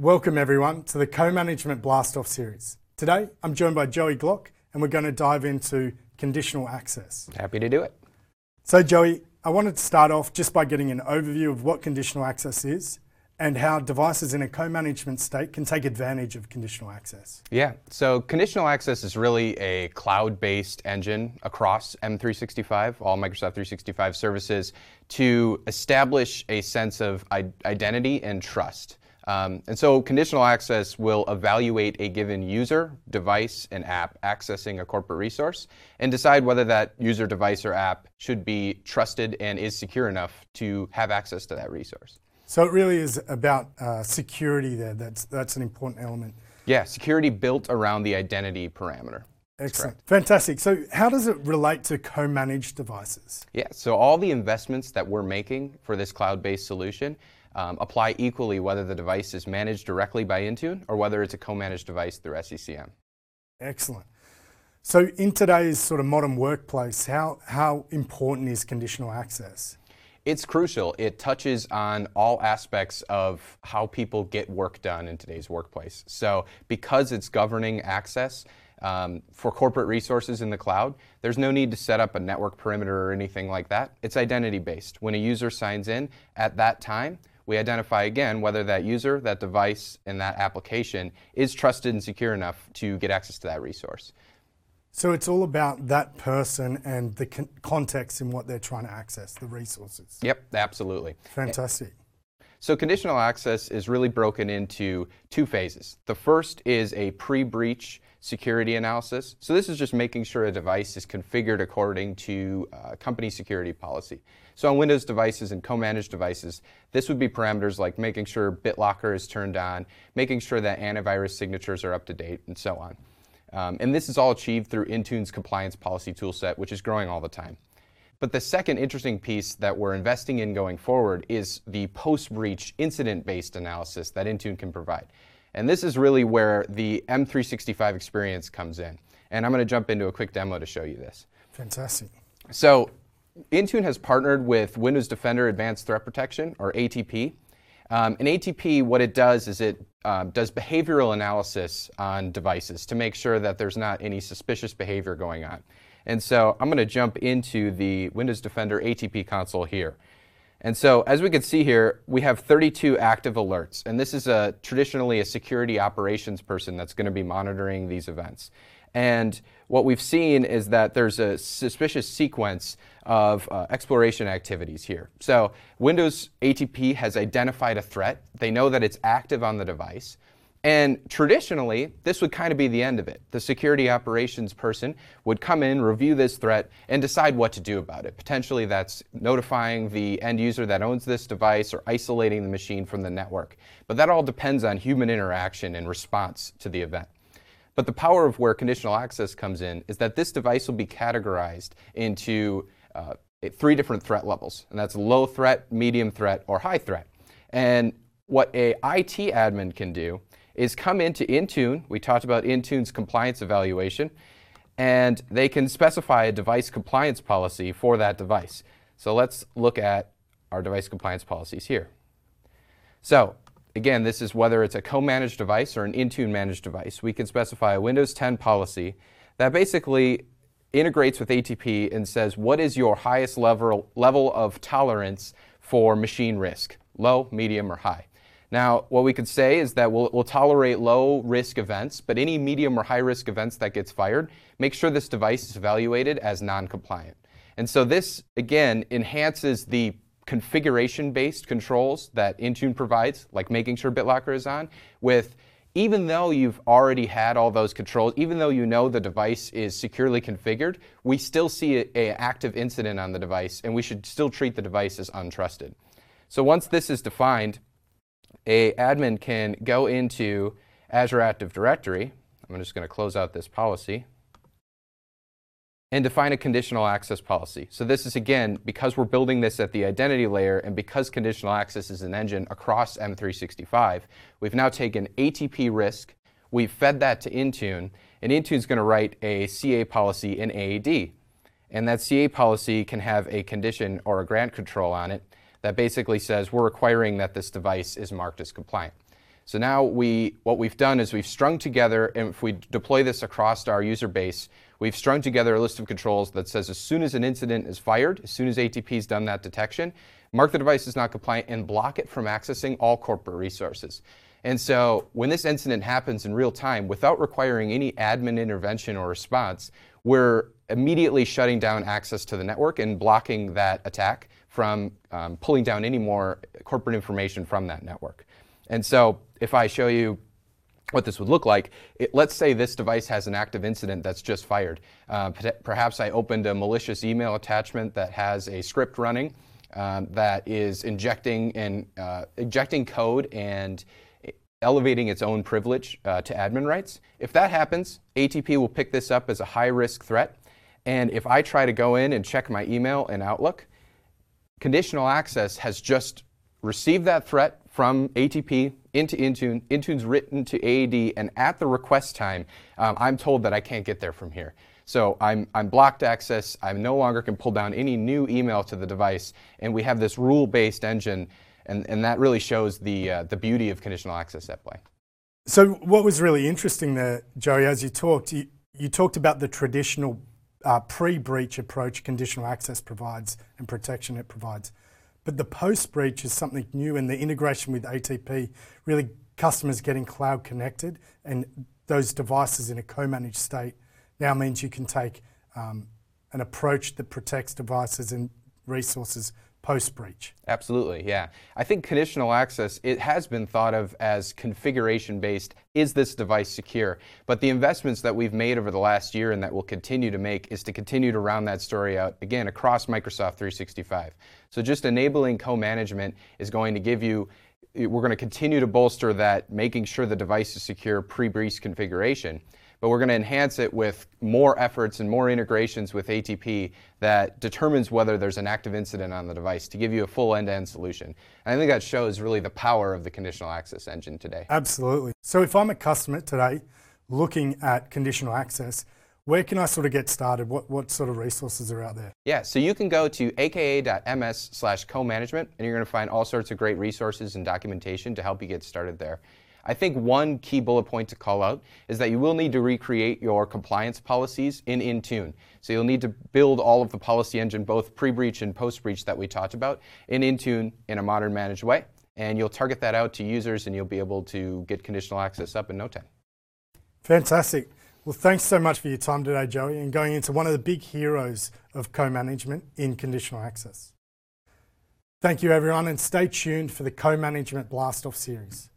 Welcome everyone to the Co-Management Blast-Off series. Today, I'm joined by Joey Glock, and we're going to dive into conditional access. Happy to do it. So Joey, I wanted to start off just by getting an overview of what conditional access is and how devices in a co-management state can take advantage of conditional access. Yeah, so conditional access is really a cloud-based engine across M365, all Microsoft 365 services, to establish a sense of identity and trust. Um, and so conditional access will evaluate a given user, device, and app accessing a corporate resource and decide whether that user, device, or app should be trusted and is secure enough to have access to that resource. So it really is about uh, security there. That's, that's an important element. Yeah, security built around the identity parameter. Excellent. Fantastic. So, how does it relate to co managed devices? Yeah, so all the investments that we're making for this cloud based solution um, apply equally whether the device is managed directly by Intune or whether it's a co managed device through SCCM. Excellent. So, in today's sort of modern workplace, how, how important is conditional access? It's crucial. It touches on all aspects of how people get work done in today's workplace. So, because it's governing access um, for corporate resources in the cloud, there's no need to set up a network perimeter or anything like that. It's identity based. When a user signs in at that time, we identify again whether that user, that device, and that application is trusted and secure enough to get access to that resource. So it's all about that person and the con- context in what they're trying to access, the resources. Yep, absolutely. Fantastic. So conditional access is really broken into two phases. The first is a pre-breach security analysis. So this is just making sure a device is configured according to uh, company security policy. So on Windows devices and co-managed devices, this would be parameters like making sure BitLocker is turned on, making sure that antivirus signatures are up to date, and so on. Um, and this is all achieved through Intune's compliance policy toolset, which is growing all the time. But the second interesting piece that we're investing in going forward is the post breach incident based analysis that Intune can provide. And this is really where the M365 experience comes in. And I'm going to jump into a quick demo to show you this. Fantastic. So, Intune has partnered with Windows Defender Advanced Threat Protection, or ATP. Um, and ATP, what it does is it um, does behavioral analysis on devices to make sure that there's not any suspicious behavior going on. And so I'm going to jump into the Windows Defender ATP console here. And so as we can see here, we have 32 active alerts. And this is a, traditionally a security operations person that's going to be monitoring these events. And what we've seen is that there's a suspicious sequence of uh, exploration activities here. So Windows ATP has identified a threat. They know that it's active on the device. And traditionally, this would kind of be the end of it. The security operations person would come in, review this threat, and decide what to do about it. Potentially, that's notifying the end user that owns this device or isolating the machine from the network. But that all depends on human interaction and response to the event. But the power of where conditional access comes in is that this device will be categorized into uh, three different threat levels, and that's low threat, medium threat, or high threat. And what a IT admin can do is come into Intune. We talked about Intune's compliance evaluation, and they can specify a device compliance policy for that device. So let's look at our device compliance policies here. So again, this is whether it's a co-managed device or an Intune managed device. We can specify a Windows 10 policy that basically integrates with ATP and says what is your highest level, level of tolerance for machine risk, low, medium, or high. Now, what we could say is that we'll, we'll, tolerate low risk events, but any medium or high risk events that gets fired, make sure this device is evaluated as non-compliant. And so this, again, enhances the configuration-based controls that Intune provides, like making sure BitLocker is on, with even though you've already had all those controls, even though you know the device is securely configured, we still see an active incident on the device, and we should still treat the device as untrusted. So once this is defined, a admin can go into Azure Active Directory. I'm just going to close out this policy and define a conditional access policy. So this is again, because we're building this at the identity layer and because conditional access is an engine across M365, we've now taken ATP risk, we've fed that to Intune, and Intune's going to write a CA policy in AAD. And that CA policy can have a condition or a grant control on it that basically says we're requiring that this device is marked as compliant. So now we, what we've done is we've strung together, and if we deploy this across our user base, we've strung together a list of controls that says as soon as an incident is fired, as soon as ATP has done that detection, mark the device as not compliant and block it from accessing all corporate resources. And so when this incident happens in real time, without requiring any admin intervention or response, we're immediately shutting down access to the network and blocking that attack from um, pulling down any more corporate information from that network. And so if I show you what this would look like, it, let's say this device has an active incident that's just fired. Uh, perhaps I opened a malicious email attachment that has a script running um, that is injecting and uh, injecting code and elevating its own privilege uh, to admin rights. If that happens, ATP will pick this up as a high risk threat. And if I try to go in and check my email and Outlook, conditional access has just received that threat from ATP into Intune. Intune's written to AAD, and at the request time, um, I'm told that I can't get there from here. So I'm, I'm blocked access. I no longer can pull down any new email to the device, and we have this rule-based engine, and, and that really shows the, uh, the beauty of conditional access at play. So what was really interesting there, Joey, as you talked, you, you talked about the traditional uh, pre-breach approach conditional access provides and protection it provides. But the post breach is something new, and the integration with ATP really customers getting cloud connected and those devices in a co managed state now means you can take um, an approach that protects devices and resources post breach. Absolutely, yeah. I think conditional access it has been thought of as configuration based. Is this device secure? But the investments that we've made over the last year and that we'll continue to make is to continue to round that story out again across Microsoft 365. So just enabling co-management is going to give you we're going to continue to bolster that making sure the device is secure pre-breach configuration but we're going to enhance it with more efforts and more integrations with ATP that determines whether there's an active incident on the device to give you a full end-to-end solution. And I think that shows really the power of the conditional access engine today. Absolutely. So if I'm a customer today looking at conditional access, where can I sort of get started? What, what sort of resources are out there? Yeah, so you can go to aka.ms slash co-management and you're going to find all sorts of great resources and documentation to help you get started there. I think one key bullet point to call out is that you will need to recreate your compliance policies in Intune. So you'll need to build all of the policy engine, both pre-breach and post-breach that we talked about, in Intune in a modern managed way. And you'll target that out to users and you'll be able to get conditional access up in no time. Fantastic. Well, thanks so much for your time today, Joey, and going into one of the big heroes of co-management in conditional access. Thank you, everyone, and stay tuned for the co-management blast-off series.